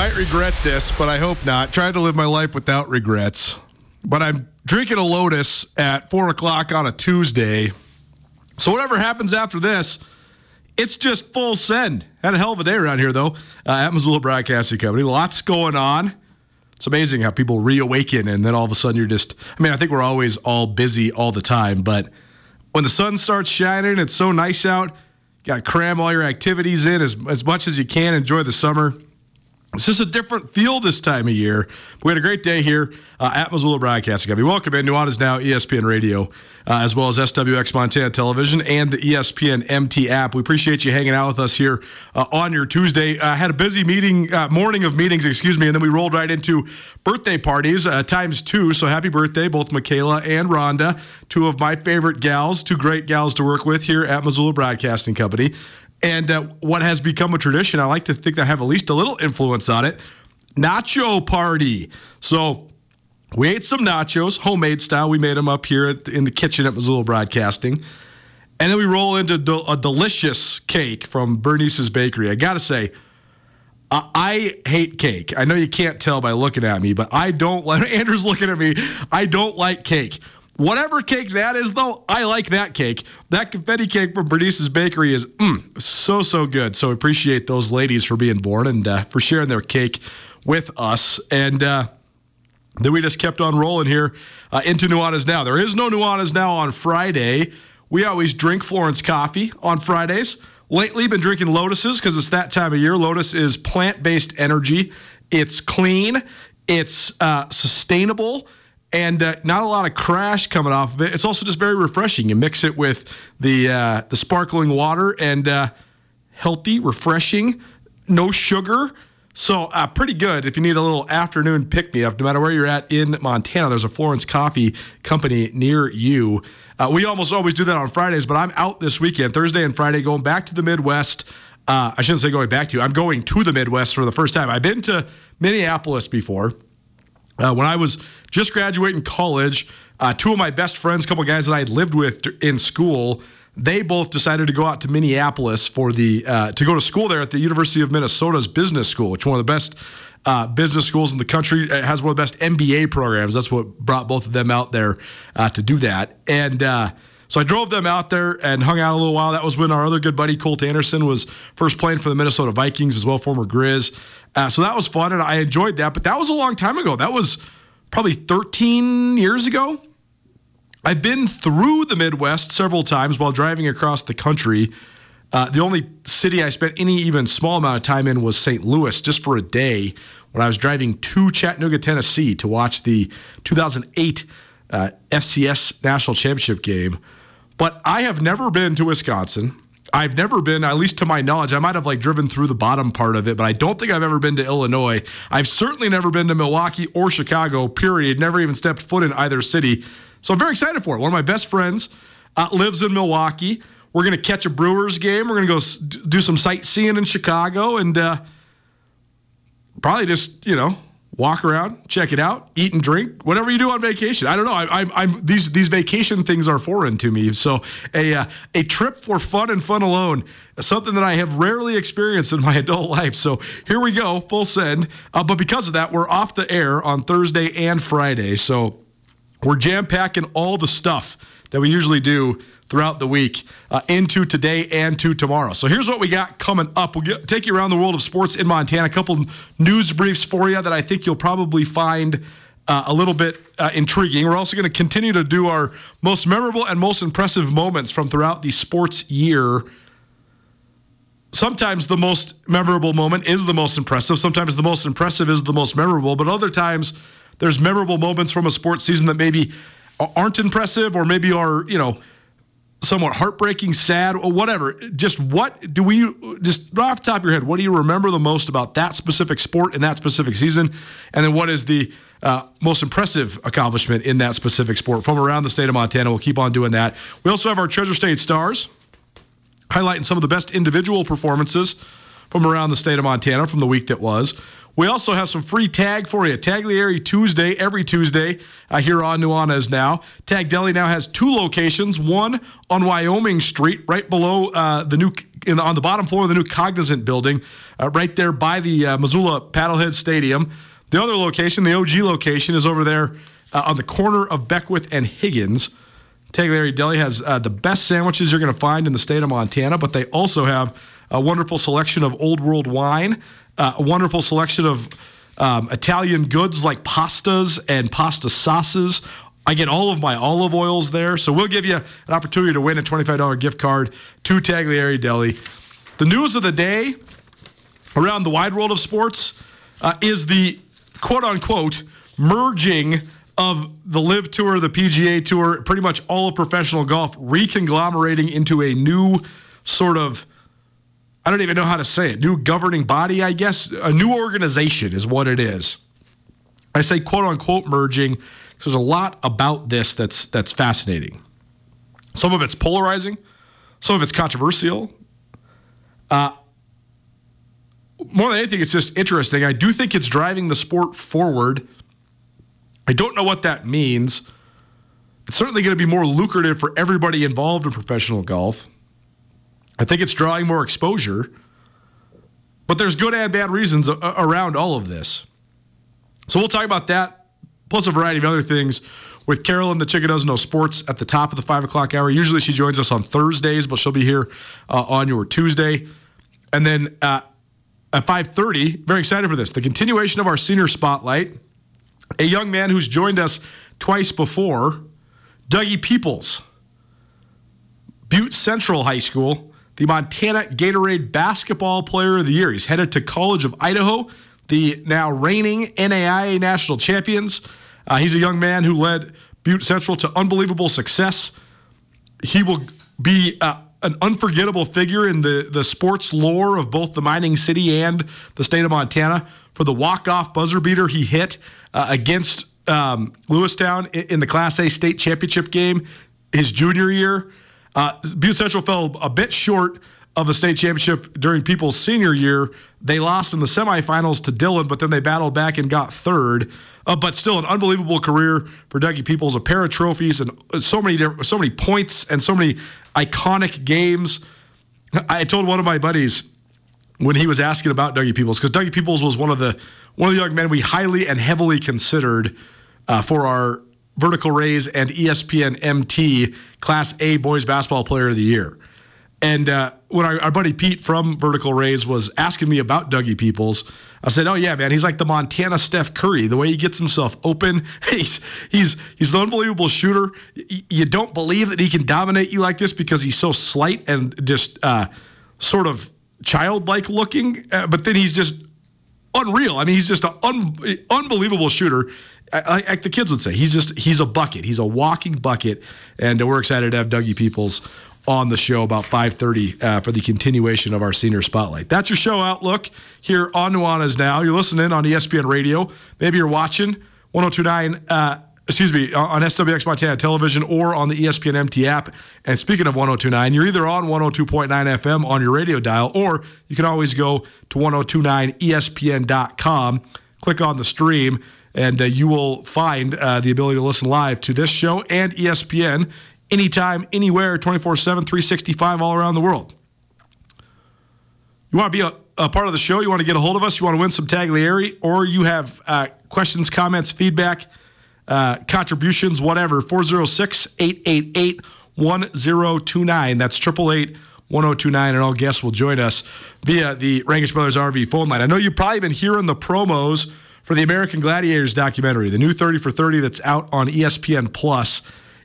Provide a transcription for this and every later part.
might regret this, but I hope not. Trying to live my life without regrets. But I'm drinking a Lotus at four o'clock on a Tuesday. So whatever happens after this, it's just full send. Had a hell of a day around here, though, uh, at Missoula Broadcasting Company. Lots going on. It's amazing how people reawaken and then all of a sudden you're just, I mean, I think we're always all busy all the time, but when the sun starts shining, it's so nice out. Got to cram all your activities in as, as much as you can. Enjoy the summer. It's just a different feel this time of year. We had a great day here uh, at Missoula Broadcasting Company. Welcome in. Nuanez Now, ESPN Radio, uh, as well as SWX Montana Television and the ESPN MT app. We appreciate you hanging out with us here uh, on your Tuesday. I had a busy meeting, uh, morning of meetings, excuse me, and then we rolled right into birthday parties uh, times two. So happy birthday, both Michaela and Rhonda, two of my favorite gals, two great gals to work with here at Missoula Broadcasting Company. And uh, what has become a tradition, I like to think I have at least a little influence on it nacho party. So we ate some nachos, homemade style. We made them up here in the kitchen at Missoula Broadcasting. And then we roll into a delicious cake from Bernice's Bakery. I got to say, I, I hate cake. I know you can't tell by looking at me, but I don't like, Andrew's looking at me. I don't like cake. Whatever cake that is, though, I like that cake. That confetti cake from Bernice's Bakery is mm, so, so good. So appreciate those ladies for being born and uh, for sharing their cake with us. And uh, then we just kept on rolling here uh, into Nuanez Now. There is no Nuanez Now on Friday. We always drink Florence coffee on Fridays. Lately, been drinking Lotuses because it's that time of year. Lotus is plant based energy. It's clean. It's uh, sustainable. And uh, not a lot of crash coming off of it. It's also just very refreshing. You mix it with the uh, the sparkling water and uh, healthy, refreshing, no sugar. So uh, pretty good if you need a little afternoon pick me up. No matter where you're at in Montana, there's a Florence Coffee Company near you. Uh, we almost always do that on Fridays, but I'm out this weekend, Thursday and Friday, going back to the Midwest. Uh, I shouldn't say going back to. I'm going to the Midwest for the first time. I've been to Minneapolis before. Uh, when I was just graduating college, uh, two of my best friends, a couple guys that I had lived with in school, they both decided to go out to Minneapolis for the uh, to go to school there at the University of Minnesota's business school, which is one of the best uh, business schools in the country. It has one of the best MBA programs. That's what brought both of them out there uh, to do that. And uh, so I drove them out there and hung out a little while. That was when our other good buddy Colt Anderson was first playing for the Minnesota Vikings as well, former Griz. Uh, so that was fun, and I enjoyed that. But that was a long time ago. That was probably 13 years ago. I've been through the Midwest several times while driving across the country. Uh, the only city I spent any even small amount of time in was St. Louis, just for a day when I was driving to Chattanooga, Tennessee to watch the 2008 uh, FCS National Championship game. But I have never been to Wisconsin. I've never been, at least to my knowledge, I might have like driven through the bottom part of it, but I don't think I've ever been to Illinois. I've certainly never been to Milwaukee or Chicago, period. Never even stepped foot in either city. So I'm very excited for it. One of my best friends uh, lives in Milwaukee. We're going to catch a Brewers game. We're going to go do some sightseeing in Chicago and uh, probably just, you know, walk around, check it out, eat and drink, whatever you do on vacation. I don't know. I, am I'm these these vacation things are foreign to me. So a uh, a trip for fun and fun alone, something that I have rarely experienced in my adult life. So here we go, full send. Uh, but because of that, we're off the air on Thursday and Friday. So we're jam packing all the stuff that we usually do throughout the week uh, into today and to tomorrow. So here's what we got coming up. We'll get, take you around the world of sports in Montana. A couple news briefs for you that I think you'll probably find uh, a little bit uh, intriguing. We're also going to continue to do our most memorable and most impressive moments from throughout the sports year. Sometimes the most memorable moment is the most impressive. Sometimes the most impressive is the most memorable. But other times, there's memorable moments from a sports season that maybe aren't impressive or maybe are, you know, somewhat heartbreaking, sad, or whatever. Just what do we just right off the top of your head? What do you remember the most about that specific sport in that specific season? And then what is the uh, most impressive accomplishment in that specific sport from around the state of Montana? We'll keep on doing that. We also have our Treasure State Stars, highlighting some of the best individual performances from around the state of Montana from the week that was. We also have some free tag for you. Tagliare Tuesday, every Tuesday uh, here on Nuanez Now. Tag Deli now has two locations one on Wyoming Street, right below uh, the new, in, on the bottom floor of the new Cognizant building, uh, right there by the uh, Missoula Paddlehead Stadium. The other location, the OG location, is over there uh, on the corner of Beckwith and Higgins. Tagliare Deli has uh, the best sandwiches you're going to find in the state of Montana, but they also have a wonderful selection of old world wine uh, a wonderful selection of um, Italian goods like pastas and pasta sauces. I get all of my olive oils there. So we'll give you an opportunity to win a $25 gift card to Tagliare Deli. The news of the day around the wide world of sports uh, is the quote unquote merging of the LIV Tour, the PGA Tour, pretty much all of professional golf reconglomerating into a new sort of I don't even know how to say it. New governing body, I guess. A new organization is what it is. I say quote unquote merging because there's a lot about this that's that's fascinating. Some of it's polarizing, some of it's controversial. Uh, more than anything, it's just interesting. I do think it's driving the sport forward. I don't know what that means. It's certainly going to be more lucrative for everybody involved in professional golf. I think it's drawing more exposure, but there's good and bad reasons around all of this. So we'll talk about that, plus a variety of other things with Carolyn, the chicken doesn't know sports, at the top of the five o'clock hour. Usually she joins us on Thursdays, but she'll be here uh, on your Tuesday, and then uh, at five thirty. Very excited for this. The continuation of our senior spotlight. A young man who's joined us twice before, Dougie Peoples, Butte Central High School the Montana Gatorade Basketball Player of the Year. He's headed to College of Idaho, the now reigning NAIA national champions. Uh, he's a young man who led Butte Central to unbelievable success. He will be uh, an unforgettable figure in the, the sports lore of both the mining city and the state of Montana for the walk-off buzzer beater he hit uh, against um, Lewistown in, in the Class A state championship game his junior year. Uh, Butte Central fell a bit short of the state championship during Peoples' senior year. They lost in the semifinals to Dillon, but then they battled back and got third. Uh, but still, an unbelievable career for Dougie Peoples. A pair of trophies and so many so many points and so many iconic games. I told one of my buddies when he was asking about Dougie Peoples because Dougie Peoples was one of the one of the young men we highly and heavily considered uh, for our Vertical Raise and ESPN MT Class A Boys Basketball Player of the Year. And uh, when our, our buddy Pete from Vertical Raise was asking me about Dougie Peoples, I said, "Oh yeah, man, he's like the Montana Steph Curry. The way he gets himself open, he's he's he's an unbelievable shooter. You don't believe that he can dominate you like this because he's so slight and just uh, sort of childlike looking. Uh, but then he's just unreal. I mean, he's just an un- unbelievable shooter. Like the kids would say, he's just he's a bucket. He's a walking bucket, and we're excited to have Dougie Peoples on the show about 5:30 uh, for the continuation of our senior spotlight. That's your show outlook here on Nuanez Now. You're listening on ESPN Radio. Maybe you're watching 102.9. Uh, excuse me, on SWX Montana Television or on the ESPN MT app. And speaking of 1029, you're either on 102.9 FM on your radio dial, or you can always go to 1029ESPN.com, click on the stream, and uh, you will find uh, the ability to listen live to this show and ESPN anytime, anywhere, 24 7, 365, all around the world. You want to be a, a part of the show? You want to get a hold of us? You want to win some Tagliare? Or you have uh, questions, comments, feedback, uh, contributions, whatever? 406 888 1029. That's 888 1029. And all guests will join us via the Rankish Brothers RV phone line. I know you've probably been hearing the promos for the American Gladiators documentary, the new 30 for 30 that's out on ESPN Plus.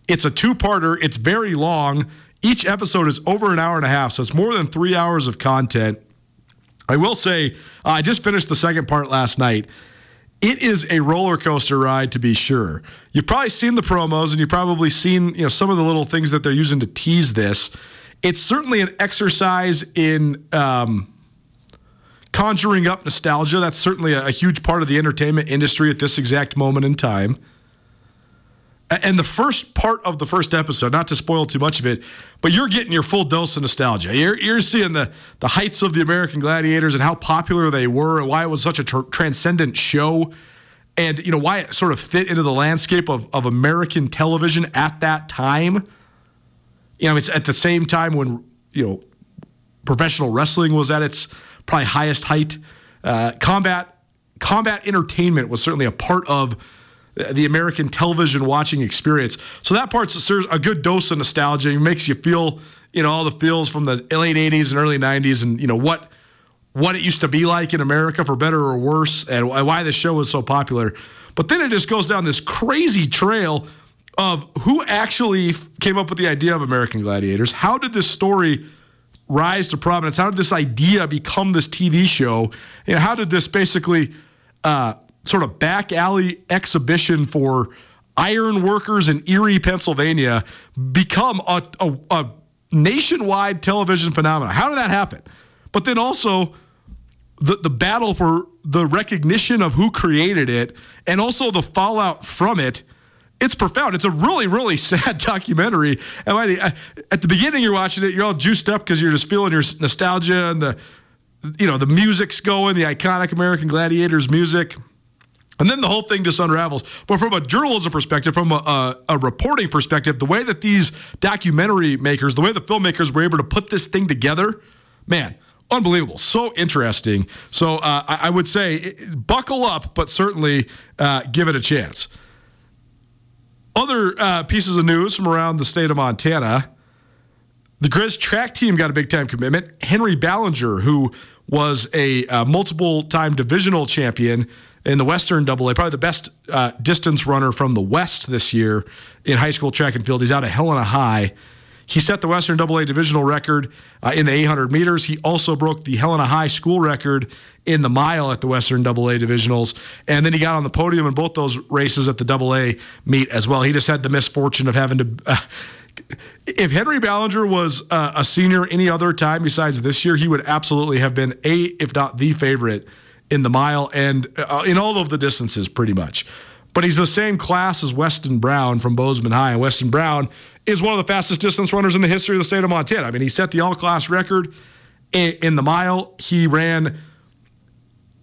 It's a two parter, it's very long. Each episode is over an hour and a half, so it's more than three hours of content. I will say, I just finished the second part last night. It is a roller coaster ride to be sure. You've probably seen the promos and you've probably seen, you know, some of the little things that they're using to tease this. It's certainly an exercise in um, conjuring up nostalgia. That's certainly a, a huge part of the entertainment industry at this exact moment in time. And the first part of the first episode, not to spoil too much of it, but you're getting your full dose of nostalgia. You're, you're seeing the, the heights of the American Gladiators and how popular they were and why it was such a tr- transcendent show and, you know, why it sort of fit into the landscape of, of American television at that time. You know, it's at the same time when, you know, professional wrestling was at its probably highest height. Uh, combat combat entertainment was certainly a part of the American television watching experience. So that part serves a good dose of nostalgia. It makes you feel, you know, all the feels from the late '80s and early '90s, and you know what what it used to be like in America, for better or worse, and why the show was so popular. But then it just goes down this crazy trail of who actually came up with the idea of American Gladiators. How did this story rise to prominence? How did this idea become this TV show? And how did this basically uh, sort of back alley exhibition for iron workers in Erie, Pennsylvania, become a, a, a nationwide television phenomenon? How did that happen? But then also the, the battle for the recognition of who created it and also the fallout from it it's profound. It's a really, really sad documentary. And uh, at the beginning, you're watching it, you're all juiced up because you're just feeling your nostalgia and the, you know, the music's going, the iconic American Gladiators music. And then the whole thing just unravels. But from a journalism perspective, from a, a, a, reporting perspective, the way that these documentary makers, the way the filmmakers were able to put this thing together, man, unbelievable. So interesting. So uh, I, I, would say buckle up, but certainly uh, give it a chance. Other uh, pieces of news from around the state of Montana. The Griz track team got a big time commitment. Henry Ballinger, who was a uh, multiple time divisional champion in the Western Double A, probably the best uh, distance runner from the West this year in high school track and field. He's out of Helena High. He set the Western Double A divisional record uh, in the 800 meters. He also broke the Helena High school record in the mile at the Western Double A divisionals. And then he got on the podium in both those races at the Double A meet as well. He just had the misfortune of having to. Uh, if Henry Ballinger was uh, a senior any other time besides this year, he would absolutely have been a, if not the favorite in the mile and uh, in all of the distances, pretty much. But he's the same class as Weston Brown from Bozeman High. And Weston Brown is one of the fastest distance runners in the history of the state of Montana. I mean, he set the all class record in, the mile. He ran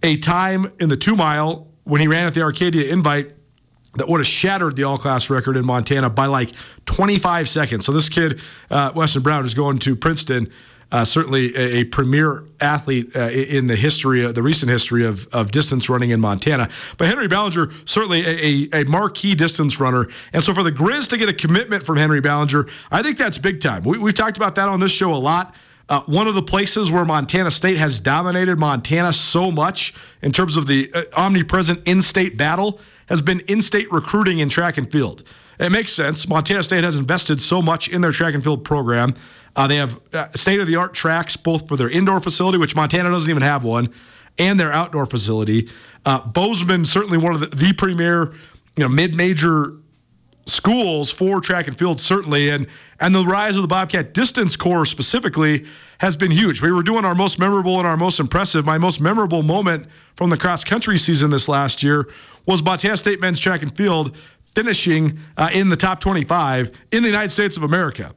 a time in the two mile when he ran at the Arcadia Invite that would have shattered the all class record in Montana by like 25 seconds. So this kid, uh, Weston Brown, is going to Princeton. Uh, certainly a, a, premier athlete uh, in the history, the recent history of, of distance running in Montana. But Henry Ballinger, certainly a, a, marquee distance runner. And so for the Griz to get a commitment from Henry Ballinger, I think that's big time. We, have talked about that on this show a lot. Uh, one of the places where Montana State has dominated Montana so much in terms of the uh, omnipresent in state battle has been in state recruiting in track and field. It makes sense. Montana State has invested so much in their track and field program. Uh, they have uh, state of the art tracks both for their indoor facility, which Montana doesn't even have one, and their outdoor facility. Uh, Bozeman, certainly one of the, the premier, you know, mid major schools for track and field certainly and and the rise of the bobcat distance corps specifically has been huge. We were doing our most memorable and our most impressive. My most memorable moment from the cross country season this last year was montana state men's track and field finishing uh, in the top 25 in the united states of america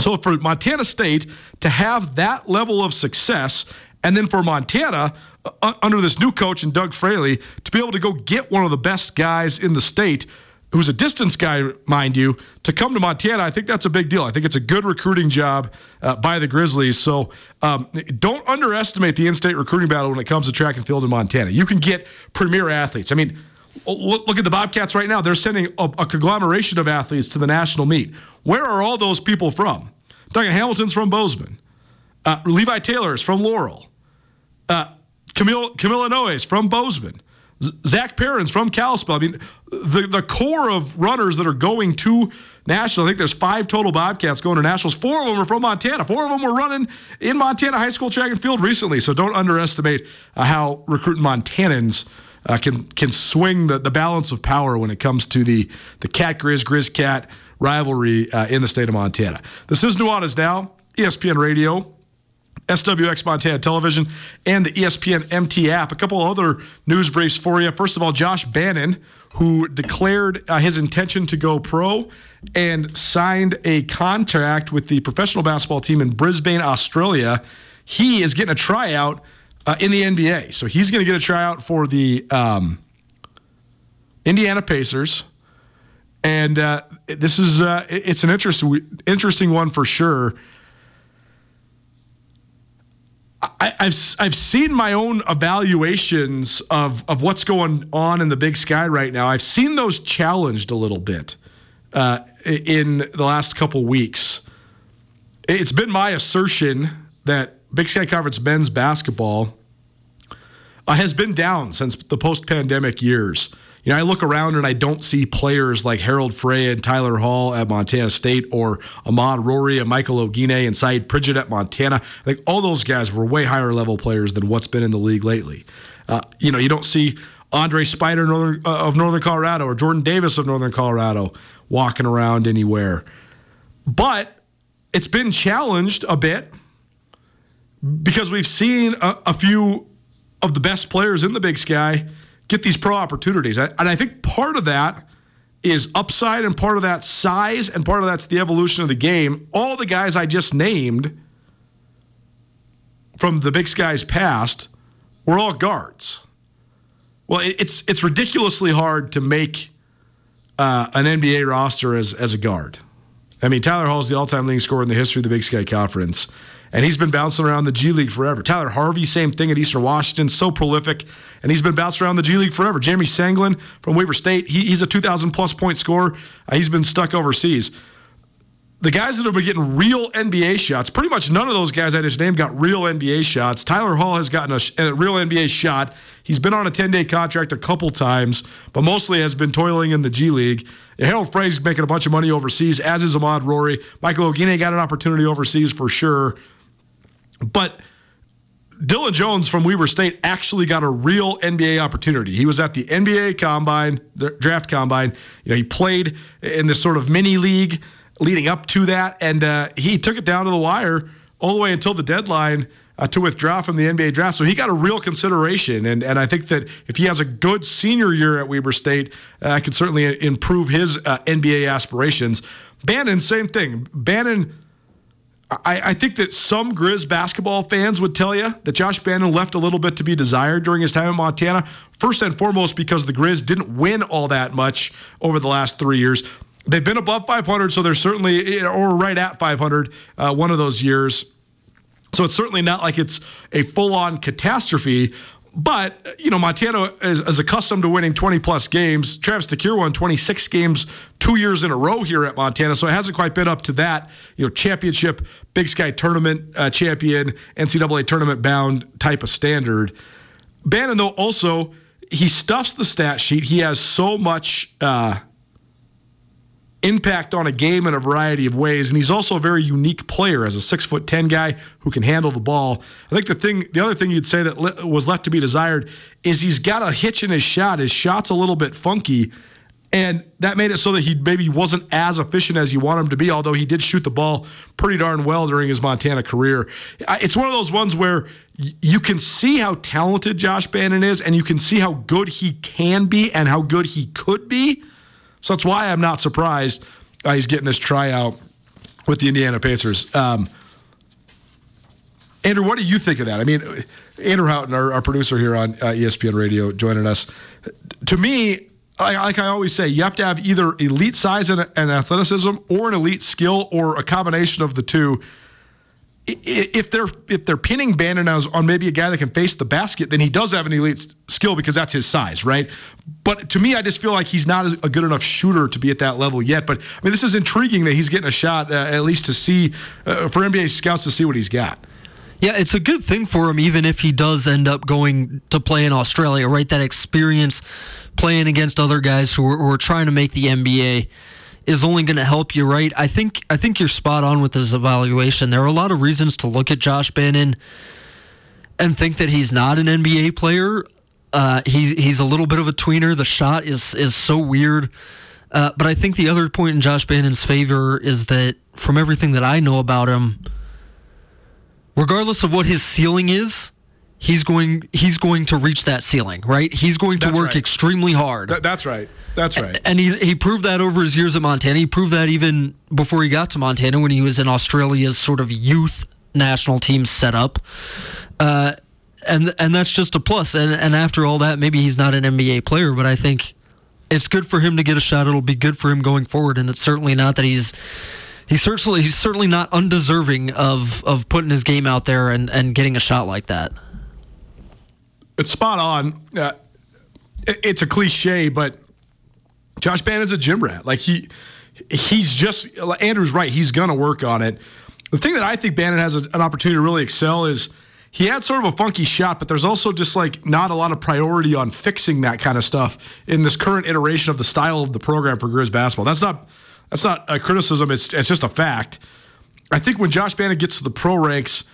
so for montana state to have that level of success and then for montana uh, under this new coach and doug fraley to be able to go get one of the best guys in the state who's a distance guy, mind you, to come to Montana, I think that's a big deal. I think it's a good recruiting job uh, by the Grizzlies. So um, don't underestimate the in state recruiting battle when it comes to track and field in Montana. You can get premier athletes. I mean, look, look at the Bobcats right now. They're sending a, a, conglomeration of athletes to the national meet. Where are all those people from? Duncan Hamilton's from Bozeman. Uh, Levi Taylor is from Laurel. Uh, Camille, Camilla Noes from Bozeman. Zach Perrin's from Kalispell. I mean, the, the core of runners that are going to national, I think there's five total Bobcats going to nationals. Four of them are from Montana. Four of them were running in Montana high school track and field recently. So don't underestimate uh, how recruiting Montanans uh, can can swing the, the balance of power when it comes to the the Cat Griz Griz Cat rivalry uh, in the state of Montana. This is Nuanez Now, ESPN Radio. SWX Montana Television, and the ESPN MT app. A couple other news briefs for you. First of all, Josh Bannon, who declared uh, his intention to go pro and signed a contract with the professional basketball team in Brisbane, Australia. He is getting a tryout uh, in the NBA. So he's going to get a tryout for the um, Indiana Pacers. And uh, this is uh, it's an interesting interesting one for sure. I, have I've seen my own evaluations of of what's going on in the Big Sky right now. I've seen those challenged a little bit uh, in the last couple weeks. It's been my assertion that Big Sky Conference men's basketball uh, has been down since the post pandemic years. You know, I look around and I don't see players like Harald Frey and Tyler Hall at Montana State or Ahmad Rorie and Michael Oguine and Sayeed Pridgett at Montana. I think all those guys were way higher level players than what's been in the league lately. Uh, you know, you don't see Andre Spider Northern, uh, of Northern Colorado or Jordan Davis of Northern Colorado walking around anywhere. But it's been challenged a bit because we've seen a, a few of the best players in the Big Sky – get these pro opportunities. And I think part of that is upside and part of that size and part of that's the evolution of the game. All the guys I just named from the Big Sky's past were all guards. Well, it's it's ridiculously hard to make uh, an NBA roster as as a guard. I mean, Tyler Hall is the all-time leading scorer in the history of the Big Sky Conference and he's been bouncing around the G League forever. Tyler Harvey, same thing at Eastern Washington, so prolific, and he's been bouncing around the G League forever. Jeremy Senglin from Weber State, he, he's a 2,000 plus point scorer. Uh, he's been stuck overseas. The guys that have been getting real NBA shots, pretty much none of those guys I just named got real NBA shots. Tyler Hall has gotten a, a real NBA shot. He's been on a 10 day contract a couple times, but mostly has been toiling in the G League. Harald Frey's making a bunch of money overseas, as is Ahmad Rorie. Michael Oguine got an opportunity overseas for sure. But Dillon Jones from Weber State actually got a real NBA opportunity. He was at the NBA combine, the draft combine. You know, he played in this sort of mini league leading up to that, and uh, he took it down to the wire all the way until the deadline uh, to withdraw from the NBA draft. So he got a real consideration, and and I think that if he has a good senior year at Weber State, uh, could certainly improve his uh, NBA aspirations. Bannon, same thing. Bannon I, I, think that some Griz basketball fans would tell you that Josh Bannon left a little bit to be desired during his time in Montana. First and foremost, because the Griz didn't win all that much over the last three years. They've been above 500, so they're certainly, or right at 500, uh, one of those years. So it's certainly not like it's a full on catastrophe. But, you know, Montana is, is, accustomed to winning 20 plus games. Travis DeCuire won 26 games two years in a row here at Montana, so it hasn't quite been up to that, you know, championship, Big Sky tournament uh, champion, NCAA tournament bound type of standard. Bannon, though, also, he stuffs the stat sheet. He has so much. Uh, impact on a game in a variety of ways. And he's also a very unique player as a six foot ten guy who can handle the ball. I think the thing, the other thing you'd say that le- was left to be desired is he's got a hitch in his shot. His shot's a little bit funky. And that made it so that he maybe wasn't as efficient as you want him to be, although he did shoot the ball pretty darn well during his Montana career. It's one of those ones where you can see how talented Josh Bannon is, and you can see how good he can be and how good he could be so that's why I'm not surprised uh, he's getting this tryout with the Indiana Pacers. Um, Andrew, what do you think of that? I mean, Andrew Houghton, our, our producer here on uh, ESPN Radio, joining us. To me, I, like I always say, you have to have either elite size and, and athleticism or an elite skill or a combination of the two if they're if they're pinning Bannon on maybe a guy that can face the basket, then he does have an elite skill because that's his size, right? But to me, I just feel like he's not a good enough shooter to be at that level yet. But I mean, this is intriguing that he's getting a shot uh, at least to see uh, for NBA scouts to see what he's got. Yeah, it's a good thing for him, even if he does end up going to play in Australia, right? That experience playing against other guys who are, who are trying to make the NBA is only going to help you, right? I think I think you're spot on with this evaluation. There are a lot of reasons to look at Josh Bannon and think that he's not an NBA player. Uh, he's he's a little bit of a tweener. The shot is is so weird. Uh, but I think the other point in Josh Bannon's favor is that from everything that I know about him, regardless of what his ceiling is, he's going he's going to reach that ceiling, right? He's going to that's work right. extremely hard. Th- that's right. That's right. And he he proved that over his years at Montana. He proved that even before he got to Montana when he was in Australia's sort of youth national team setup. Uh, and and that's just a plus. And and after all that, maybe he's not an NBA player, but I think it's good for him to get a shot. It'll be good for him going forward. And it's certainly not that he's he's certainly he's certainly not undeserving of of putting his game out there and and getting a shot like that it's spot on. Uh, it, it's a cliche, but Josh Bannon's a gym rat. Like he, he's just Andrew's right. He's gonna work on it. The thing that I think Bannon has a, an opportunity to really excel is he had sort of a funky shot, but there's also just like not a lot of priority on fixing that kind of stuff in this current iteration of the style of the program for Griz basketball. That's not that's not a criticism. It's it's just a fact. I think when Josh Bannon gets to the pro ranks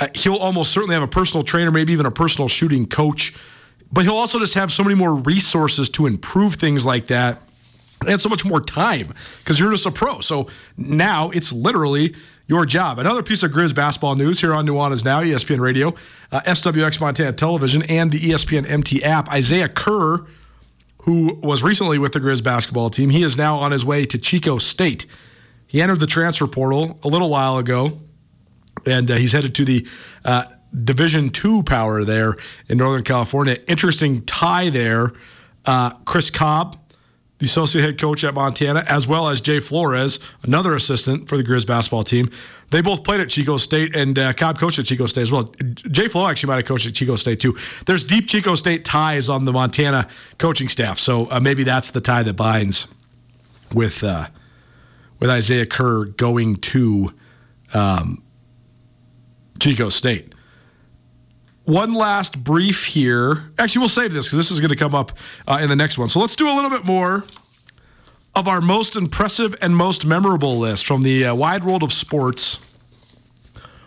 uh, he'll almost certainly have a personal trainer, maybe even a personal shooting coach, but he'll also just have so many more resources to improve things like that and so much more time because you're just a pro. So now it's literally your job. Another piece of Griz basketball news here on Nuanez Now, ESPN Radio, uh, SWX Montana Television, and the ESPN MT app. Isaiah Kerr, who was recently with the Griz basketball team, he is now on his way to Chico State. He entered the transfer portal a little while ago and uh, he's headed to the uh, Division Two power there in Northern California. Interesting tie there. Uh, Chris Cobb, the associate head coach at Montana, as well as Jay Flores, another assistant for the Griz basketball team. They both played at Chico State, and uh, Cobb coached at Chico State as well. Jay Flo actually might have coached at Chico State too. There's deep Chico State ties on the Montana coaching staff, so uh, maybe that's the tie that binds with uh, with Isaiah Kerr going to um, Chico State. One last brief here. Actually, we'll save this because this is going to come up uh, in the next one. So let's do a little bit more of our most impressive and most memorable list from the uh, wide world of sports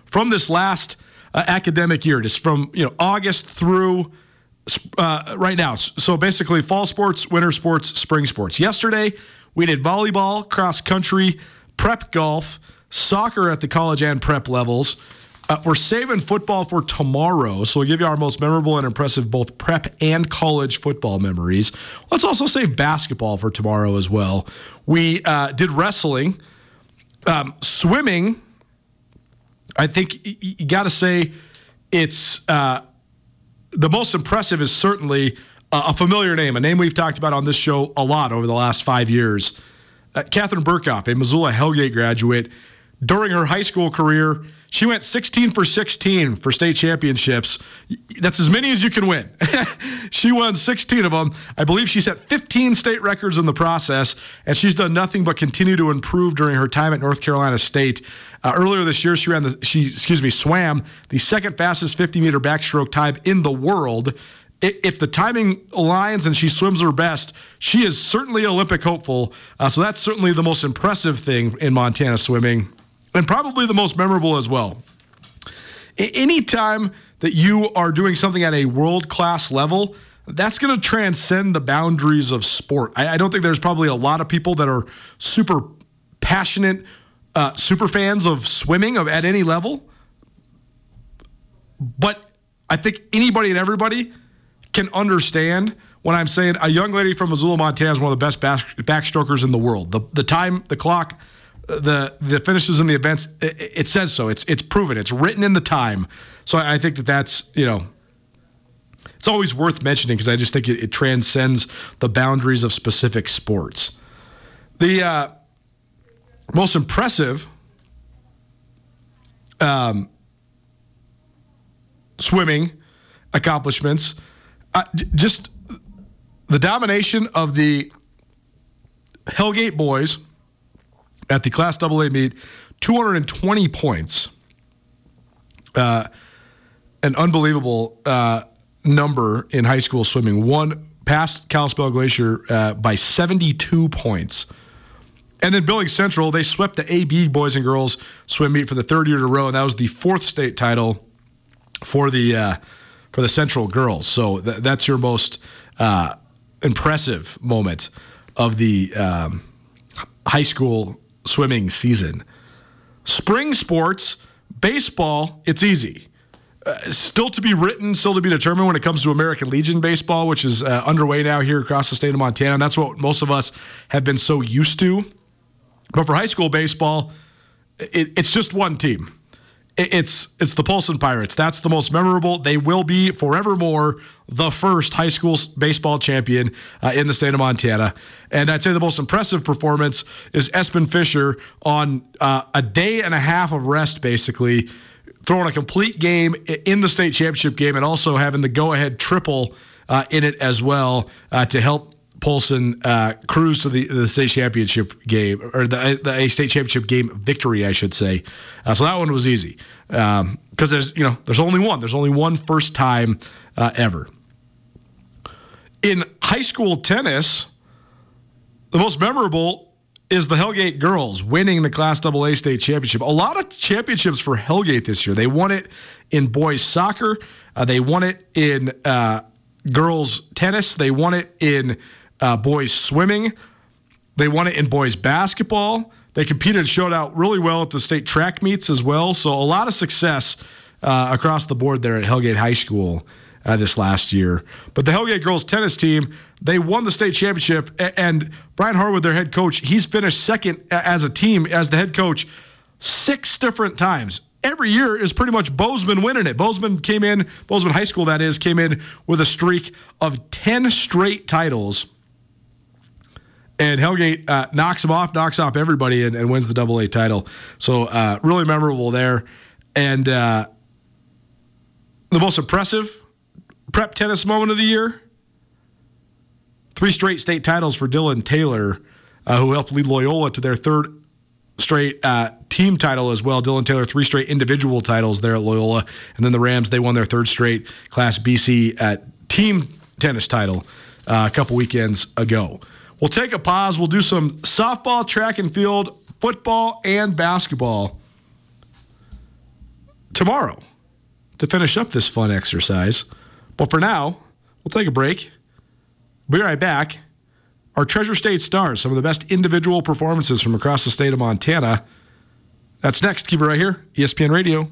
from this last uh, academic year, just from you know August through uh, right now. So basically, fall sports, winter sports, spring sports. Yesterday, we did volleyball, cross country, prep golf, soccer at the college and prep levels. Uh, we're saving football for tomorrow, so we'll give you our most memorable and impressive both prep and college football memories. Let's also save basketball for tomorrow as well. We uh, did wrestling, um, swimming. I think you got to say it's uh, the most impressive is certainly a familiar name, a name we've talked about on this show a lot over the last five years. Uh, Katharine Berkoff, a Missoula Hellgate graduate, during her high school career She went 16 for 16 for state championships. That's as many as you can win. she won 16 of them. I believe she set 15 state records in the process, and she's done nothing but continue to improve during her time at North Carolina State. Uh, earlier this year, she ran the she excuse me swam the second fastest 50 meter backstroke time in the world if the timing aligns and she swims her best, she is certainly Olympic hopeful. Uh, so that's certainly the most impressive thing in Montana swimming, and probably the most memorable as well. Anytime that you are doing something at a world class level, that's going to transcend the boundaries of sport. I, I, don't think there's probably a lot of people that are super passionate, uh, super fans of swimming of at any level. But I think anybody and everybody can understand when I'm saying a young lady from Missoula, Montana is one of the best back, backstrokers in the world. The, the time, the clock, the the finishes in the events, it, it, says so. It's it's proven. It's written in the time. So I think that that's you know, it's always worth mentioning because I just think it, it, transcends the boundaries of specific sports. The uh, most impressive um, swimming accomplishments uh, just the domination of the Hellgate boys at the Class AA meet, 220 points. Uh, an unbelievable uh, number in high school swimming. One past Kalispell Glacier uh, by 72 points. And then Billings Central, they swept the AB boys and girls swim meet for the third year in a row, and that was the fourth state title for the uh, for the Central girls. So th- that's your most uh, impressive moment of the um, high school swimming season. Spring sports, baseball, it's easy. Uh, still to be written, still to be determined when it comes to American Legion baseball, which is uh, underway now here across the state of Montana. And that's what most of us have been so used to. But for high school baseball, it, it's just one team it's it's the Polson Pirates. That's the most memorable. They will be forevermore the first high school baseball champion uh, in the state of Montana. And I'd say the most impressive performance is Espen Fisher on uh, a day and a half of rest, basically throwing a complete game in the state championship game, and also having the go-ahead triple uh, in it as well uh, to help Polson uh, cruise to the, the state championship game or the, the state championship game victory, I should say. Uh, so that one was easy because um, there's you know there's only one. There's only one first time uh, ever. In high school tennis, the most memorable is the Hellgate girls winning the Class AA state championship. A lot of championships for Hellgate this year. They won it in boys soccer. Uh, they won it in uh, girls tennis. They won it in uh, boys swimming. They won it in boys basketball. They competed and showed out really well at the state track meets as well. So a lot of success uh, across the board there at Hellgate High School uh, this last year. But the Hellgate girls tennis team, they won the state championship. And Brian Harwood, their head coach, he's finished second as a team as the head coach six different times every year is pretty much Bozeman winning it. Bozeman came in, Bozeman High School, that is, came in with a streak of 10 straight titles and Hellgate uh, knocks him off, knocks off everybody, and, and wins the Double A title. So uh, really memorable there. And uh, the most impressive prep tennis moment of the year: three straight state titles for Dylan Taylor, uh, who helped lead Loyola to their third straight uh, team title as well. Dylan Taylor three straight individual titles there at Loyola, and then the Rams they won their third straight Class BC at team tennis title uh, a couple weekends ago. We'll take a pause. We'll do some softball, track and field, football, and basketball tomorrow to finish up this fun exercise. But for now, we'll take a break. We'll be right back. Our Treasure State Stars, some of the best individual performances from across the state of Montana. That's next. Keep it right here, ESPN Radio.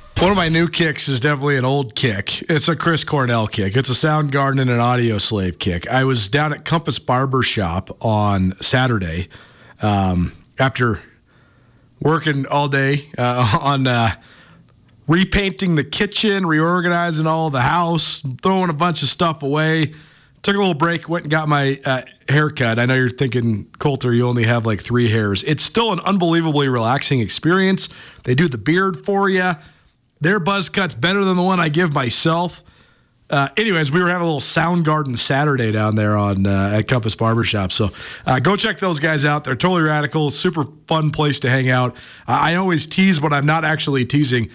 One of my new kicks is definitely an old kick. It's a Chris Cornell kick. It's a Soundgarden and an Audioslave kick. I was down at Compass Barber Shop on Saturday um, after working all day uh, on uh, repainting the kitchen, reorganizing all the house, throwing a bunch of stuff away. Took a little break, went and got my uh, haircut. I know you're thinking, Colter, you only have like three hairs. It's still an unbelievably relaxing experience. They do the beard for you. Their buzz cut's better than the one I give myself. Uh, anyways, we were having a little Soundgarden Saturday down there on uh, at Compass Barbershop. So uh, go check those guys out. They're totally radical, super fun place to hang out. I always tease, but I'm not actually teasing.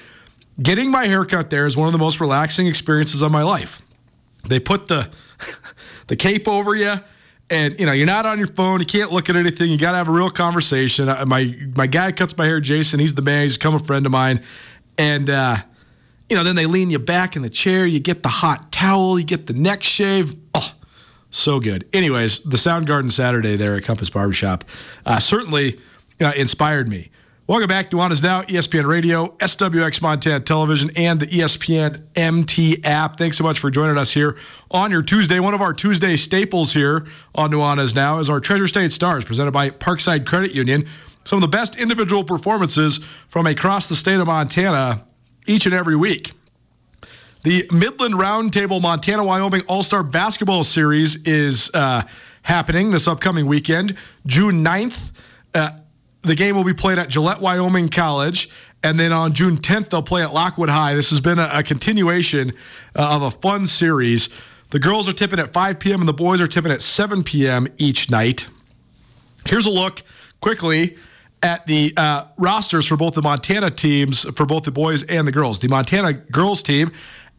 Getting my haircut there is one of the most relaxing experiences of my life. They put the the cape over you, and you know you're not on your phone. You can't look at anything. You got to have a real conversation. My my guy cuts my hair, Jason. He's the man. He's become a friend of mine and, uh, you know, then they lean you back in the chair. You get the hot towel. You get the neck shave. Oh, so good. Anyways, the Soundgarden Saturday there at Compass Barbershop uh, certainly uh, inspired me. Welcome back Is Now, ESPN Radio, SWX Montana Television, and the ESPN MT app. Thanks so much for joining us here on your Tuesday. One of our Tuesday staples here on Nuanez Now is our Treasure State Stars, presented by Parkside Credit Union some of the best individual performances from across the state of Montana each and every week. The Midland Roundtable Montana Wyoming All Star Basketball Series is uh, happening this upcoming weekend, June 9th. Uh, the game will be played at Gillette Wyoming College. And then on June 10th, they'll play at Lockwood High. This has been a, a continuation uh, of a fun series. The girls are tipping at 5 p.m. and the boys are tipping at 7 p.m. each night. Here's a look quickly at the uh, rosters for both the Montana teams, for both the boys and the girls. The Montana girls team,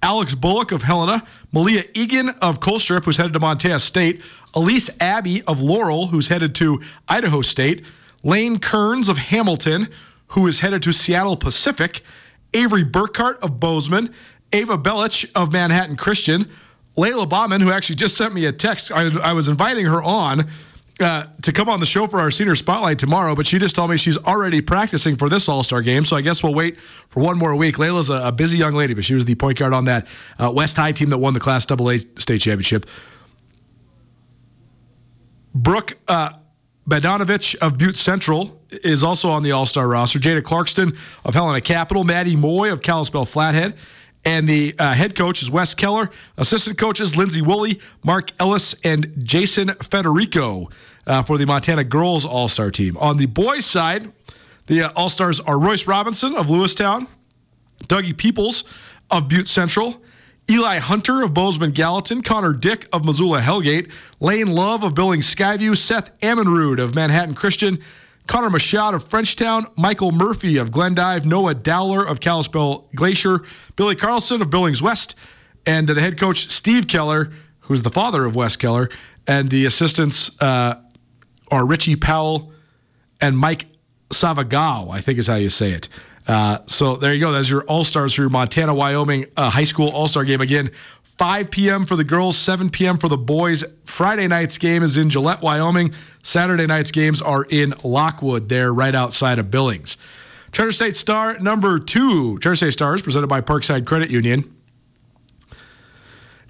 Alex Bullock of Helena, Malia Egan of Colstrip, who's headed to Montana State, Elise Abbey of Laurel, who's headed to Idaho State, Lane Kearns of Hamilton, who is headed to Seattle Pacific, Avery Burkhart of Bozeman, Ava Belich of Manhattan Christian, Layla Bauman, who actually just sent me a text. I, I was inviting her on uh, to come on the show for our senior spotlight tomorrow, but she just told me she's already practicing for this All Star game. So I guess we'll wait for one more week. Layla's a, a busy young lady, but she was the point guard on that uh, West High team that won the Class AA state championship. Brooke uh, Badanovich of Butte Central is also on the All Star roster. Jada Clarkston of Helena Capital, Maddie Moy of Kalispell Flathead, and the uh, head coach is Wes Keller. Assistant coaches Lindsay Woolley, Mark Ellis, and Jason Federico uh, for the Montana girls All Star team. On the boys' side, the uh, All Stars are Royce Robinson of Lewistown, Dougie Peoples of Butte Central, Eli Hunter of Bozeman Gallatin, Connor Dick of Missoula Hellgate, Lane Love of Billings Skyview, Seth Ammonrood of Manhattan Christian, Connor Machado of Frenchtown, Michael Murphy of Glendive, Noah Dowler of Kalispell Glacier, Billy Carlson of Billings West, and the head coach Steve Keller, who's the father of Wes Keller, and the assistants uh, are Richie Powell and Mike Savagao, I think is how you say it. Uh, so there you go. That's your All Stars for your Montana Wyoming uh, High School All Star game. Again, 5 p.m. for the girls, 7 p.m. for the boys. Friday night's game is in Gillette, Wyoming. Saturday night's games are in Lockwood, there right outside of Billings. Treasure State Star number two. Treasure State Stars presented by Parkside Credit Union.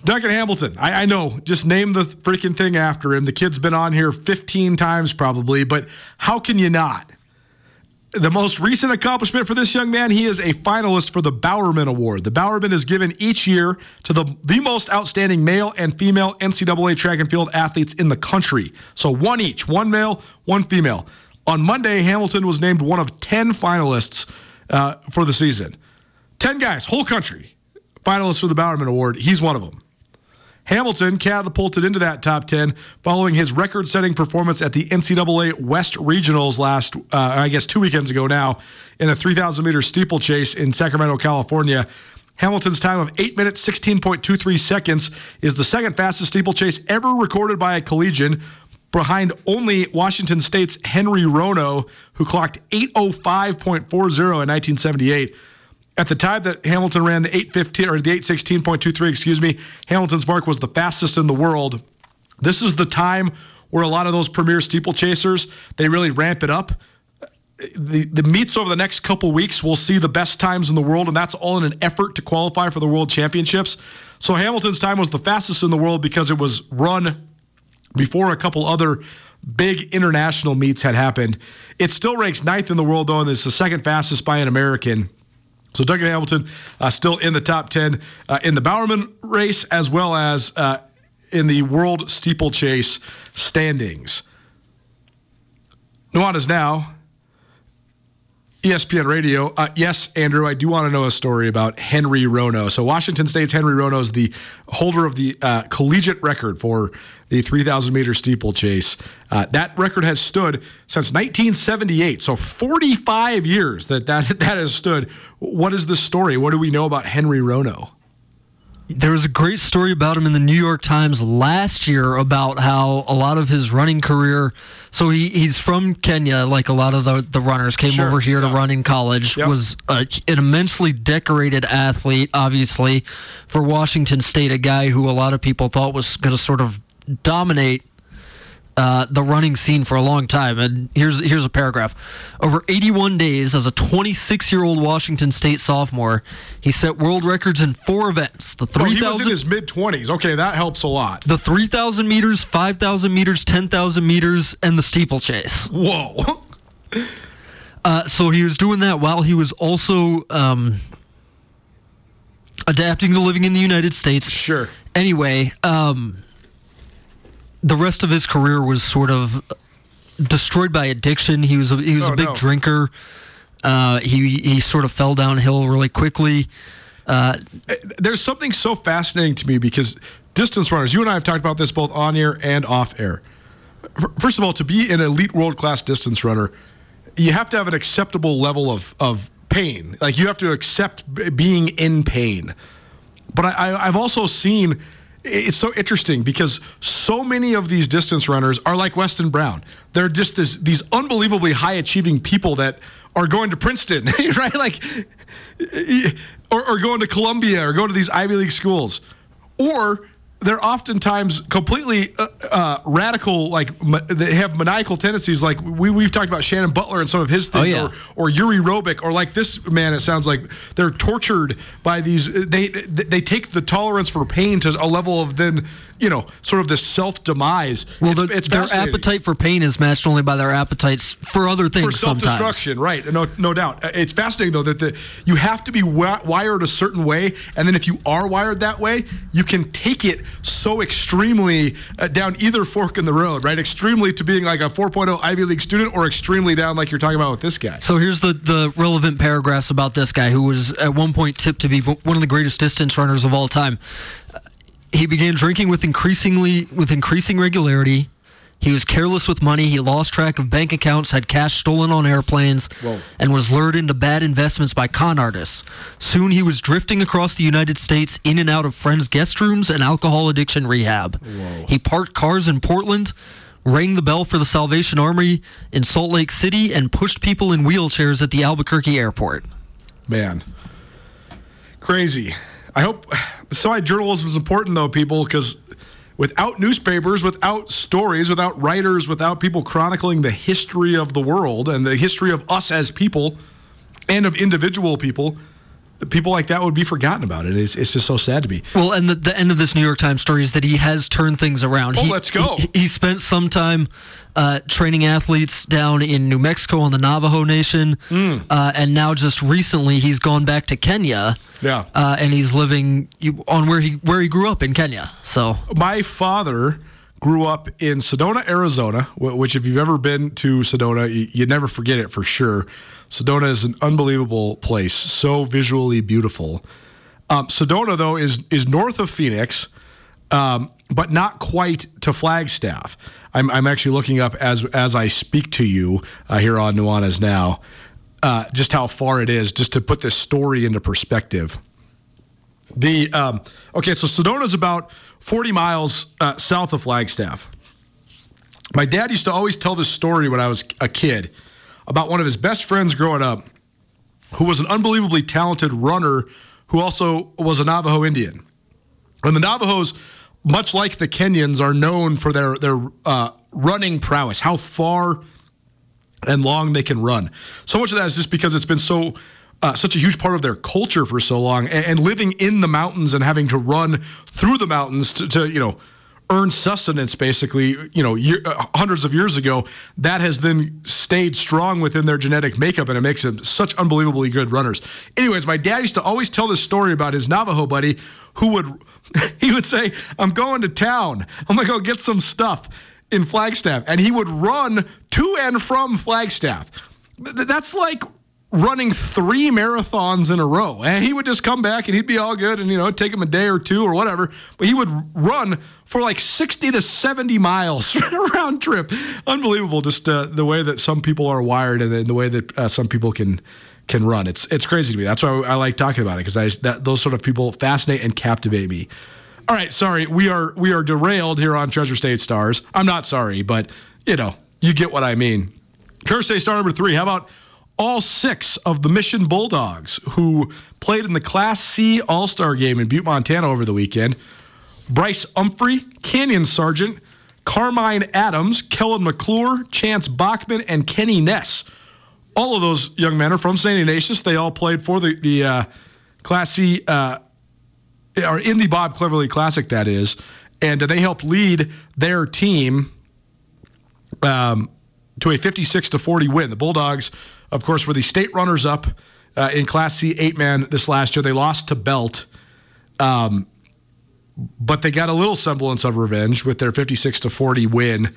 Duncan Hamilton. I, I, know, just name the freaking thing after him. The kid's been on here 15 times probably, but how can you not? The most recent accomplishment for this young man, he is a finalist for the Bowerman Award. The Bowerman is given each year to the, the most outstanding male and female NCAA track and field athletes in the country. So one each, one male, one female. On Monday, Hamilton was named one of 10 finalists uh, for the season. 10 guys, whole country, finalists for the Bowerman Award. He's one of them. Hamilton catapulted into that top 10 following his record setting performance at the NCAA West Regionals last, uh, I guess, two weekends ago now, in a 3,000 meter steeplechase in Sacramento, California. Hamilton's time of 8 minutes, 16.23 seconds is the second fastest steeplechase ever recorded by a collegian, behind only Washington State's Henry Rono, who clocked 805.40 in 1978. At the time that Hamilton ran the 815 or the 816.23, excuse me, Hamilton's mark was the fastest in the world. This is the time where a lot of those premier steeplechasers, they really ramp it up. The, the meets over the next couple weeks, we'll see the best times in the world, and that's all in an effort to qualify for the world championships. So Hamilton's time was the fastest in the world because it was run before a couple other big international meets had happened. It still ranks ninth in the world, though, and is the second fastest by an American. So Duncan Hamilton uh, still in the top 10 uh, in the Bowerman race as well as uh, in the World Steeplechase standings. Nuanez now. ESPN Radio. Uh, yes, Andrew, I do want to know a story about Henry Rono. So, Washington State's Henry Rono is the holder of the uh, collegiate record for the 3,000 meter steeplechase. Uh, that record has stood since 1978, so 45 years that, that that has stood. What is the story? What do we know about Henry Rono? There was a great story about him in the New York Times last year about how a lot of his running career. So he, he's from Kenya, like a lot of the, the runners came Sure, over here yeah. to run in college. Yep. Was a, an immensely decorated athlete, obviously, for Washington State. A guy who a lot of people thought was going to sort of dominate uh, the running scene for a long time. And here's here's a paragraph. Over 81 days as a 26 year old Washington State sophomore, he set world records in four events: the Oh, he was in 3,000, his mid 20s. Okay, that helps a lot. the 3,000 meters, 5,000 meters, 10,000 meters, and the steeplechase. Whoa. Uh, so he was doing that while he was also um, adapting to living in the United States. Sure. Anyway, um, the rest of his career was sort of destroyed by addiction. He was a, he was Oh, a big no. drinker. Uh, he he sort of fell downhill really quickly. Uh, there's something so fascinating to me because distance runners, you and I have talked about this both on air and off air. First of all, to be an elite world class distance runner, you have to have an acceptable level of, of pain. Like you have to accept being in pain. But I, I, I've also seen it's so interesting because so many of these distance runners are like Weston Brown. They're just this, these unbelievably high achieving people that are going to Princeton, right? Like, or, or going to Columbia or going to these Ivy League schools. Or they're oftentimes completely uh, uh, radical, like ma- they have maniacal tendencies. Like we, we've talked about Shannon Butler and some of his things, yeah. or, or Yuri Robic, or like this man. It sounds like they're tortured by these. They they take the tolerance for pain to a level of then you know sort of this self demise. well, it's, the, it's their appetite for pain is matched only by their appetites for other things. for self destruction, right? No, no doubt. Uh, It's fascinating though that the, you have to be wired a certain way, and then if you are wired that way, you can take it so extremely uh, down either fork in the road, right? Extremely to being like a 4.0 Ivy League student, or extremely down like you're talking about with this guy. So here's the, the relevant paragraphs about this guy who was at one point tipped to be one of the greatest distance runners of all time. He began drinking with increasingly with increasing regularity. He was careless with money. He lost track of bank accounts, had cash stolen on airplanes, and was lured into bad investments by con artists. Soon he was drifting across the United States in and out of friends' guest rooms and alcohol addiction rehab. He parked cars in Portland, rang the bell for the Salvation Army in Salt Lake City, and pushed people in wheelchairs at the Albuquerque airport. Man, crazy. I hope side journalism is important though, people, because without newspapers, without stories, without writers, without people chronicling the history of the world and the history of us as people, and of individual people, people like that would be forgotten about. It is it's just so sad to me. Well, and the, the end of this New York Times story is that he has turned things around. Oh, he, let's go. He, he spent some time uh, training athletes down in New Mexico on the Navajo Nation, Hmm. uh, and now just recently he's gone back to Kenya. Yeah. uh, and he's living on where he where he grew up in Kenya. So my father grew up in Sedona, Arizona, which if you've ever been to Sedona, you, would never forget it for sure. Sedona is an unbelievable place, so visually beautiful. Um, Sedona, though, is is north of Phoenix, um, but not quite to Flagstaff. I'm, I'm actually looking up as as I speak to you uh, here on Nuanez now, uh, just how far it is, just to put this story into perspective. The um, okay, so Sedona is about 40 miles uh, south of Flagstaff. My dad used to always tell this story when I was a kid about one of his best friends growing up, who was an unbelievably talented runner, who also was a Navajo Indian. And the Navajos, much like the Kenyans, are known for their their uh, running prowess, how far and long they can run. So much of that is just because it's been so uh, such a huge part of their culture for so long, and, and living in the mountains and having to run through the mountains to, to you know earn sustenance basically you know year, uh, hundreds of years ago that has then stayed strong within their genetic makeup and it makes them such unbelievably good runners. Anyways my dad used to always tell this story about his navajo buddy who would he would say i'm going to town. I'm gonna go get some stuff in flagstaff. And he would run to and from flagstaff. That's like running three marathons in a row. And he would just come back and he'd be all good and, you know, take him a day or two or whatever. But he would run for like 60 to 70 miles round trip. Unbelievable, just uh, the way that some people are wired and the, way that uh, some people can can run. It's it's crazy to me. That's why I like talking about it because I that those sort of people fascinate and captivate me. All right, sorry, we are we are derailed here on Treasure State Stars. I'm not sorry, but you know, you get what I mean. Treasure State Star number three. How about all six of the Mission Bulldogs who played in the Class C All Star game in Butte, Montana over the weekend? Bryce Humphrey, Canyon Sargent, Carmine Adams, Kellen McClure, Chance Bachman, and Kenny Ness. All of those young men are from St. Ignatius. They all played for the, the uh, Class C, uh, or in the Bob Cleverly Classic, that is. And they helped lead their team um, to a 56 to 40 win. The Bulldogs, of course, were the state runners up uh, in Class C eight man this last year. They lost to Belt, um, but they got a little semblance of revenge with their 56 to 40 win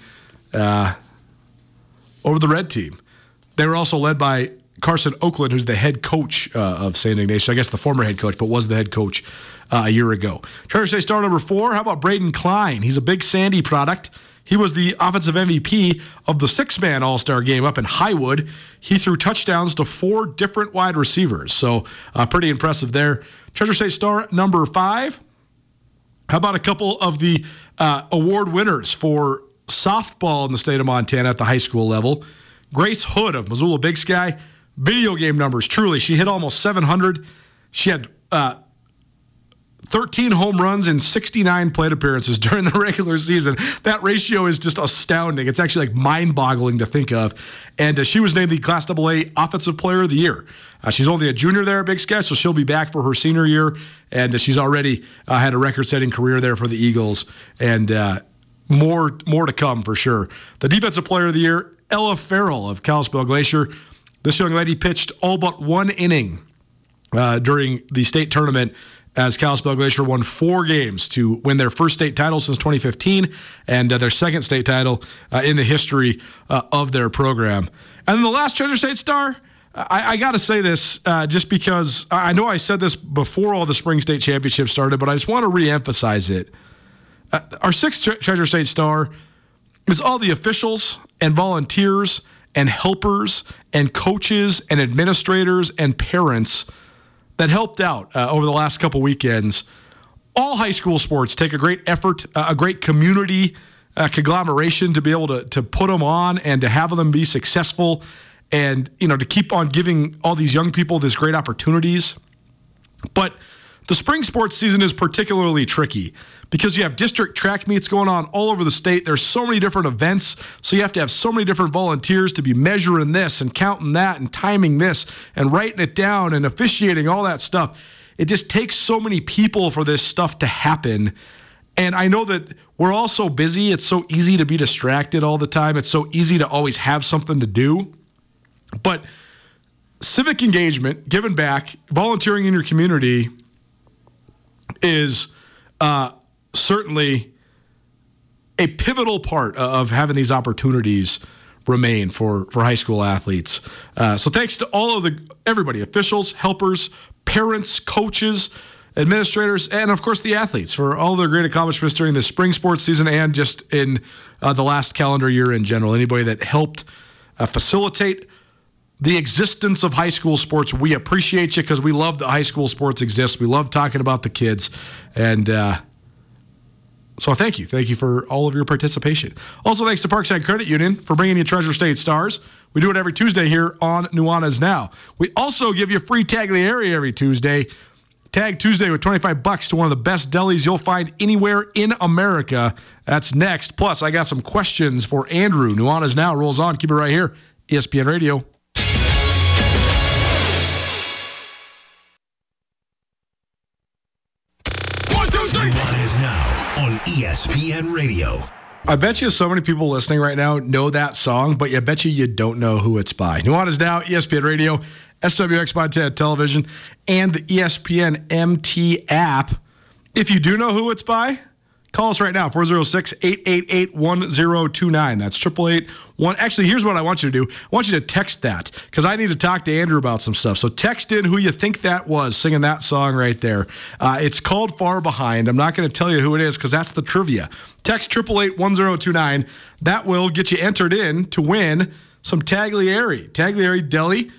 uh, over the red team. They were also led by Carson Oakland, who's the head coach uh, of St. Ignatius. I guess the former head coach, but was the head coach uh, a year ago. Treasure State star number four. How about Braden Klein? He's a big Sandy product. He was the offensive MVP of the six man All Star game up in Highwood. He threw touchdowns to four different wide receivers. So, uh, pretty impressive there. Treasure State star number five. How about a couple of the uh, award winners for softball in the state of Montana at the high school level? Grace Hood of Missoula Big Sky. Video game numbers, truly. She hit almost 700. She had uh, 13 home runs and 69 plate appearances during the regular season. That ratio is just astounding. It's actually like mind boggling to think of. And uh, she was named the Class AA Offensive Player of the Year. Uh, she's only a junior there at Big Sky, so she'll be back for her senior year. And uh, she's already uh, had a record setting career there for the Eagles. And uh, more, more to come for sure. The Defensive Player of the Year, Ella Farrell of Kalispell Glacier. This young lady pitched all but one inning uh, during the state tournament as Kalispell Glacier won four games to win their first state title since 2015 and uh, their second state title uh, in the history uh, of their program. And then the last Treasure State star, I, I got to say this uh, just because I know I said this before all the spring state championships started, but I just want to reemphasize it. Uh, our sixth tre- Treasure State star is all the officials and volunteers and helpers and coaches and administrators and parents that helped out uh, over the last couple weekends. All high school sports take a great effort, uh, a great community uh, conglomeration to be able to, to put them on and to have them be successful and you know to keep on giving all these young people these great opportunities. But the spring sports season is particularly tricky because you have district track meets going on all over the state. There's so many different events. So you have to have so many different volunteers to be measuring this and counting that and timing this and writing it down and officiating all that stuff. It just takes so many people for this stuff to happen. And I know that we're all so busy. It's so easy to be distracted all the time. It's so easy to always have something to do. But civic engagement, giving back, volunteering in your community is uh, certainly a pivotal part of having these opportunities remain for for high school athletes. Uh, so thanks to all of the everybody, officials, helpers, parents, coaches, administrators, and of course the athletes for all their great accomplishments during the spring sports season and just in uh, the last calendar year in general. Anybody that helped uh, facilitate the existence of high school sports. We appreciate you because we love that high school sports exist. We love talking about the kids. And uh, so thank you. Thank you for all of your participation. Also, thanks to Parkside Credit Union for bringing you Treasure State Stars. We do it every Tuesday here on Nuanez Now. We also give you free Tagliare every Tuesday. Tag Tuesday with 25 bucks to one of the best delis you'll find anywhere in America. That's next. Plus, I got some questions for Andrew. Nuanez Now rolls on. Keep it right here. ESPN Radio. ESPN Radio. I bet you so many people listening right now know that song, but I bet you you don't know who it's by. Nuanez Now, ESPN Radio, SWX Montana Television, and the ESPN MT app. If you do know who it's by, call us right now, 406 888 1029. That's 888 1. Actually, here's what I want you to do I want you to text that because I need to talk to Andrew about some stuff. So text in who you think that was singing that song right there. Uh, it's called Far Behind. I'm not going to tell you who it is because that's the trivia. Text 888 1029. That will get you entered in to win some Tagliare. Tagliare Deli,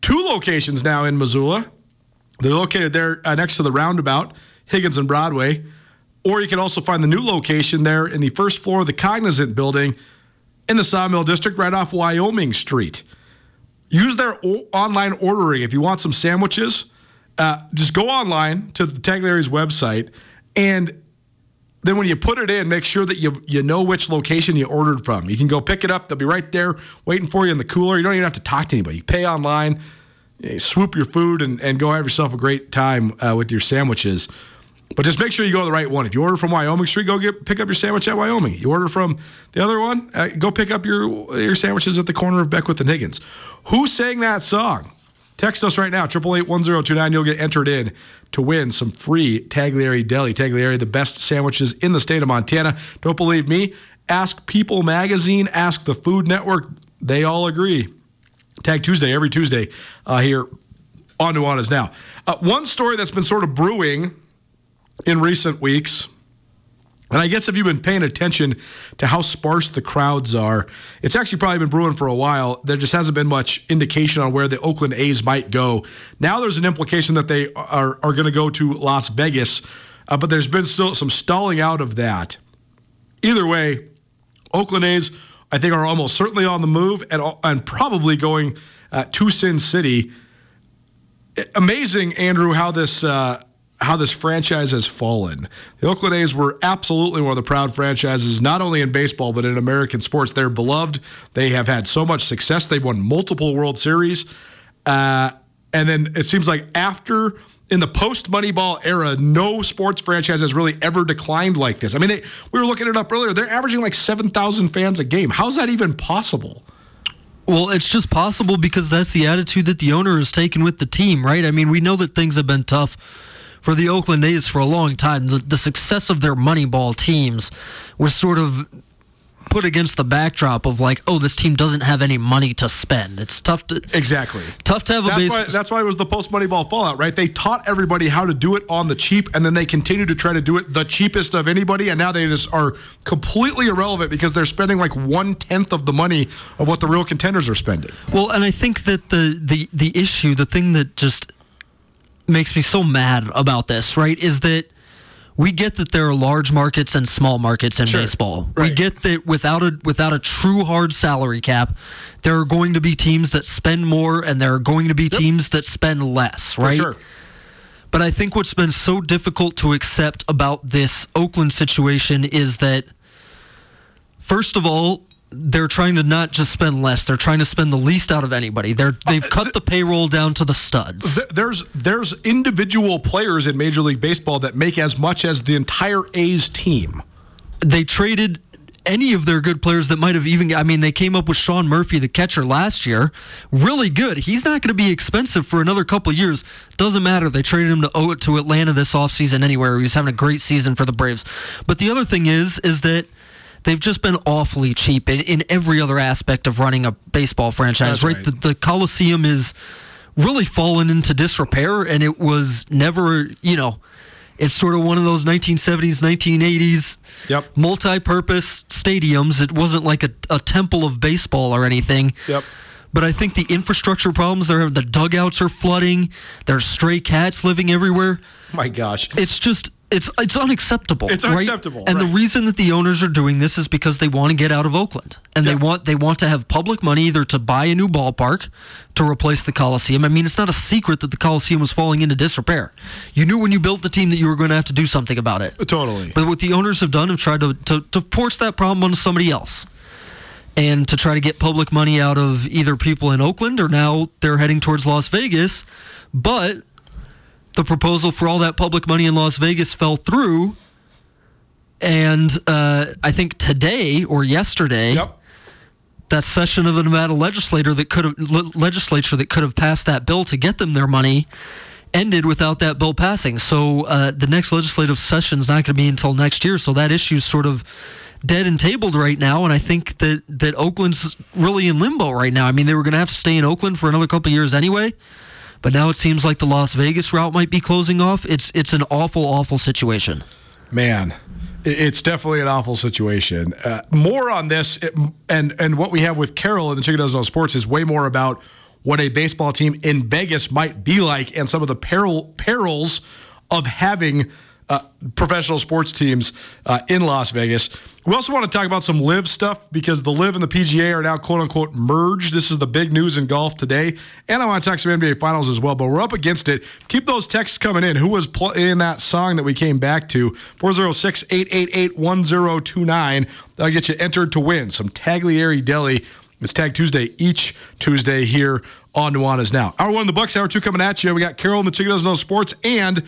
two locations now in Missoula. They're located there uh, next to the roundabout, Higgins and Broadway. Or you can also find the new location there in the first floor of the Cognizant building in the Sawmill District, right off Wyoming Street. Use their o- online ordering if you want some sandwiches. Uh, just go online to the Tagliare's website, and then when you put it in, make sure that you you know which location you ordered from. You can go pick it up; they'll be right there waiting for you in the cooler. You don't even have to talk to anybody. You pay online, you swoop your food, and, and go have yourself a great time uh, with your sandwiches. But just make sure you go to the right one. If you order from Wyoming Street, go get pick up your sandwich at Wyoming. You order from the other one, uh, go pick up your your sandwiches at the corner of Beckwith and Higgins. Who sang that song? Text us right now, 888-1029. You'll get entered in to win some free Tagliare Deli. Tagliare, the best sandwiches in the state of Montana. Don't believe me? Ask People Magazine, ask the Food Network. They all agree. Tag Tuesday, every Tuesday uh, here on Nuanez Now. Uh, one story that's been sort of brewing in recent weeks. And I guess if you've been paying attention to how sparse the crowds are, it's actually probably been brewing for a while. There just hasn't been much indication on where the Oakland A's might go. Now there's an implication that they are, are going to go to Las Vegas, uh, but there's been still some stalling out of that. Either way, Oakland A's, I think, are almost certainly on the move and, and probably going uh, to Sin City. Amazing, Andrew, how this. Uh, how this franchise has fallen. The Oakland A's were absolutely one of the proud franchises, not only in baseball, but in American sports. They're beloved. They have had so much success. They've won multiple World Series. Uh, and then it seems like after, in the post Moneyball era, no sports franchise has really ever declined like this. I mean, they, we were looking it up earlier. They're averaging like 7,000 fans a game. How's that even possible? Well, it's just possible because that's the attitude that the owner has taken with the team, right? I mean, we know that things have been tough for the Oakland A's for a long time. The, the success of their Moneyball teams was sort of put against the backdrop of like, oh, this team doesn't have any money to spend. It's tough to exactly tough to have a that's base. Why, that's why it was the post Moneyball fallout, right? They taught everybody how to do it on the cheap, and then they continue to try to do it the cheapest of anybody, and now they just are completely irrelevant because they're spending like one tenth of the money of what the real contenders are spending. Well, and I think that the the the issue, the thing that just makes me so mad about this, right, is that we get that there are large markets and small markets in Sure. baseball. Right. We get that without a without a true hard salary cap, there are going to be teams that spend more and there are going to be teams that spend less, right? sure. But I think what's been so difficult to accept about this Oakland situation is that, first of all, they're trying to not just spend less; they're trying to spend the least out of anybody. They're uh, they've cut the payroll down to the studs. Th- There's there's individual players in Major League Baseball that make as much as the entire A's team. They traded any of their good players that might have even. I mean, they came up with Sean Murphy, the catcher, last year. Really good. He's not going to be expensive for another couple of years. Doesn't matter. They traded him to owe it to Atlanta this offseason anywhere. He's having a great season for the Braves. But the other thing is, is that they've just been awfully cheap in, in every other aspect of running a baseball franchise. Right? right. The, the Coliseum is really fallen into disrepair, and it was never, you know. It's sort of one of those 1970s, 1980s Yep. multi-purpose stadiums. It wasn't like a, a temple of baseball or anything. Yep. But I think the infrastructure problems there, the dugouts are flooding. There's stray cats living everywhere. My gosh. It's just it's it's unacceptable. It's right? unacceptable, And the reason that the owners are doing this is because they want to get out of Oakland, and Yeah. they want they want to have public money either to buy a new ballpark to replace the Coliseum. I mean, it's not a secret that the Coliseum was falling into disrepair. You knew when you built the team that you were going to have to do something about it. Totally. But what the owners have done have tried to, to, to force that problem onto somebody else. And to try to get public money out of either people in Oakland or now they're heading towards Las Vegas. But the proposal for all that public money in Las Vegas fell through. And uh, I think today or yesterday, Yep. that session of the Nevada legislator that could have le- legislature that could have passed that bill to get them their money ended without that bill passing. So uh, the next legislative session is not going to be until next year. So that issue is sort of dead and tabled right now. And I think that that Oakland's really in limbo right now. I mean, they were going to have to stay in Oakland for another couple of years anyway. But now it seems like the Las Vegas route might be closing off. It's it's an awful, awful situation. Man, it's definitely an awful situation. Uh, more on this, it- and and what we have with Carol and the Chicken Doesn't Know Sports is way more about what a baseball team in Vegas might be like and some of the peril perils of having uh, professional sports teams uh, in Las Vegas. We also want to talk about some LIV stuff because the LIV and the PGA are now quote unquote merged. This is the big news in golf today. And I want to talk some NBA finals as well, but we're up against it. Keep those texts coming in. Who was playing that song that we came back to? 406 888 1029. That'll get you entered to win some Tagliare Deli. It's Tag Tuesday each Tuesday here on Nuanez Now. Hour one, the Bucks. Hour two coming at you. We got Carol and the Chicken Doesn't Know Sports and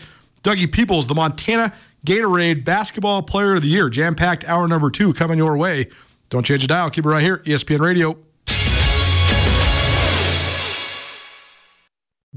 Dougie Peoples, the Montana Gatorade Basketball Player of the Year. Jam packed hour number two coming your way. Don't change the dial. Keep it right here, ESPN Radio.